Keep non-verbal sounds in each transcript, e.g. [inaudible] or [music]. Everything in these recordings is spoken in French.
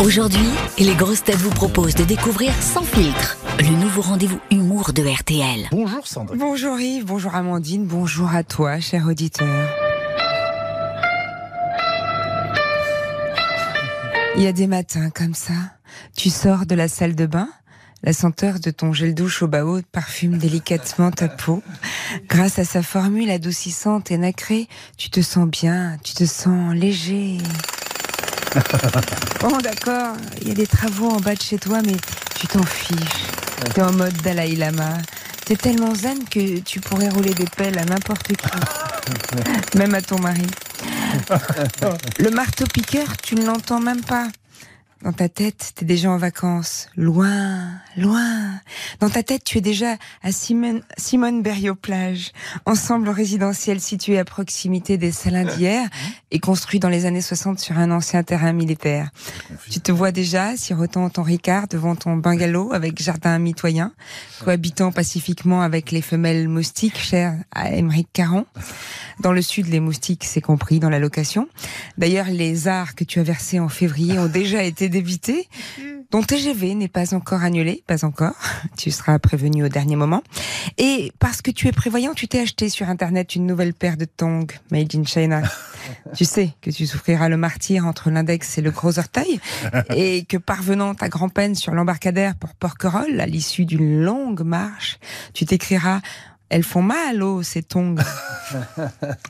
Aujourd'hui, les grosses têtes vous proposent de découvrir Sans filtre, le nouveau rendez-vous humour de RTL. Bonjour Sandrine. Bonjour Yves, bonjour Amandine, bonjour à toi, cher auditeur. Il y a des matins comme ça, tu sors de la salle de bain, la senteur de ton gel douche au bas parfume délicatement ta peau. Grâce à sa formule adoucissante et nacrée, tu te sens bien, tu te sens léger. [laughs] Bon, d'accord, il y a des travaux en bas de chez toi, mais tu t'en fiches. T'es en mode Dalai Lama. T'es tellement zen que tu pourrais rouler des pelles à n'importe qui. [laughs] Même à ton mari. [laughs] Le marteau piqueur, tu ne l'entends même pas. Dans ta tête, t'es déjà en vacances, loin, loin. Dans ta tête, tu es déjà à Simone, Simone Berriot plage, ensemble résidentiel situé à proximité des salins d'hier et construit dans les années 60 sur un ancien terrain militaire. Tu te vois déjà sirotant ton Ricard devant ton bungalow avec jardin mitoyen, cohabitant pacifiquement avec les femelles moustiques chères à Émeric Caron. Dans le sud, les moustiques, c'est compris dans la location. D'ailleurs, les arts que tu as versés en février ont déjà [laughs] été débités. Ton TGV n'est pas encore annulé, pas encore. [laughs] Tu seras prévenu au dernier moment. Et parce que tu es prévoyant, tu t'es acheté sur Internet une nouvelle paire de tongs made in China. [laughs] tu sais que tu souffriras le martyr entre l'index et le gros orteil et que parvenant à grand-peine sur l'embarcadère pour Porquerolles, à l'issue d'une longue marche, tu t'écriras elles font mal, oh, ces tongs.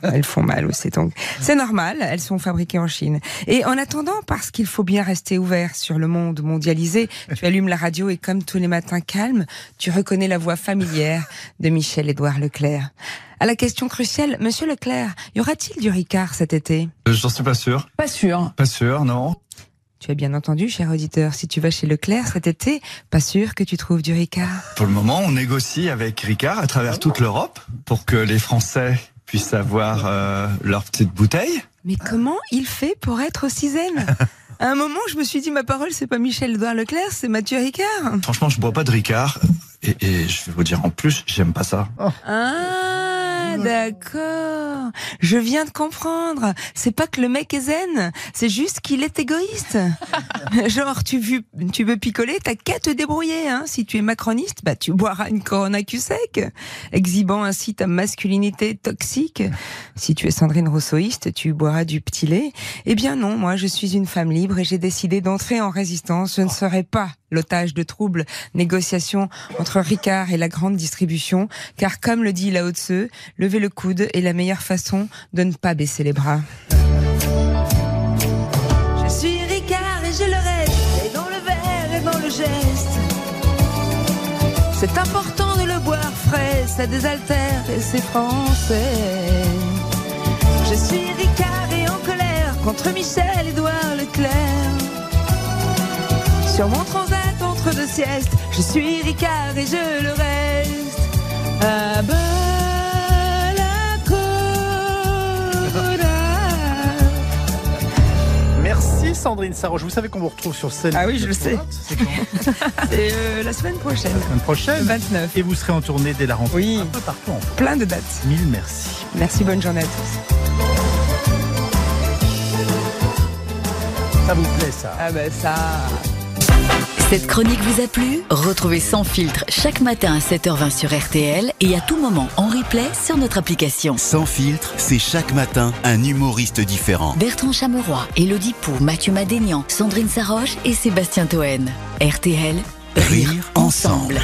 elles font mal, oh, ces tongs. C'est normal, elles sont fabriquées en Chine. Et en attendant, parce qu'il faut bien rester ouvert sur le monde mondialisé, tu allumes la radio et comme tous les matins calmes, tu reconnais la voix familière de Michel-Édouard Leclerc. À la question cruciale, Monsieur Leclerc, y aura-t-il du Ricard cet été? Euh, J'en suis pas sûr. Pas sûr. Pas sûr, non. Tu as bien entendu, cher auditeur, si tu vas chez Leclerc cet été, pas sûr que tu trouves du Ricard. Pour le moment, on négocie avec Ricard à travers toute l'Europe pour que les Français puissent avoir euh, leur petite bouteille. Mais comment il fait pour être aussi zen À un moment, je me suis dit, ma parole, c'est pas Michel-Édouard Leclerc, c'est Mathieu Ricard. Franchement, je bois pas de Ricard. Et, et je vais vous dire en plus, j'aime pas ça. Ah, d'accord. Je viens de comprendre. C'est pas que le mec est zen, c'est juste qu'il est égoïste. [laughs] Genre, tu veux, tu veux picoler, t'as qu'à te débrouiller. Hein. Si tu es macroniste, bah tu boiras une Corona cul sec, exhibant ainsi ta masculinité toxique. Si tu es Sandrine Rousseauiste, tu boiras du petit lait. Eh bien non, moi je suis une femme libre et j'ai décidé d'entrer en résistance. Je ne serai pas l'otage de troubles négociations entre Ricard et la grande distribution, car comme le dit Lao Tse, lever le coude est la meilleure façon de ne pas baisser les bras. Je suis Ricard et je le reste, et dans le verre et dans le geste. C'est important de le boire frais, ça désaltère et c'est français. Je suis Ricard et en colère contre Michel Édouard Leclerc. Sur mon transat entre deux siestes, je suis Ricard et je le reste. Ah bah la coda. Merci Sandrine Saroche. Vous savez qu'on vous retrouve sur scène. Ah oui, je le sais. [laughs] C'est euh, la semaine prochaine, La semaine le prochaine. 29. Et vous serez en tournée dès la rentrée. Oui. Un peu partout en France. Plein de dates. Mille merci. Merci, bonne journée à tous. Ça vous plaît ça? Ah bah ça. Cette chronique vous a plu Retrouvez Sans filtre chaque matin à 7h20 sur RTL et à tout moment en replay sur notre application. Sans filtre, c'est chaque matin un humoriste différent. Bertrand Chameroy, Elodie Pou, Mathieu Madénian, Sandrine Saroche et Sébastien Toen. RTL, Rire ensemble.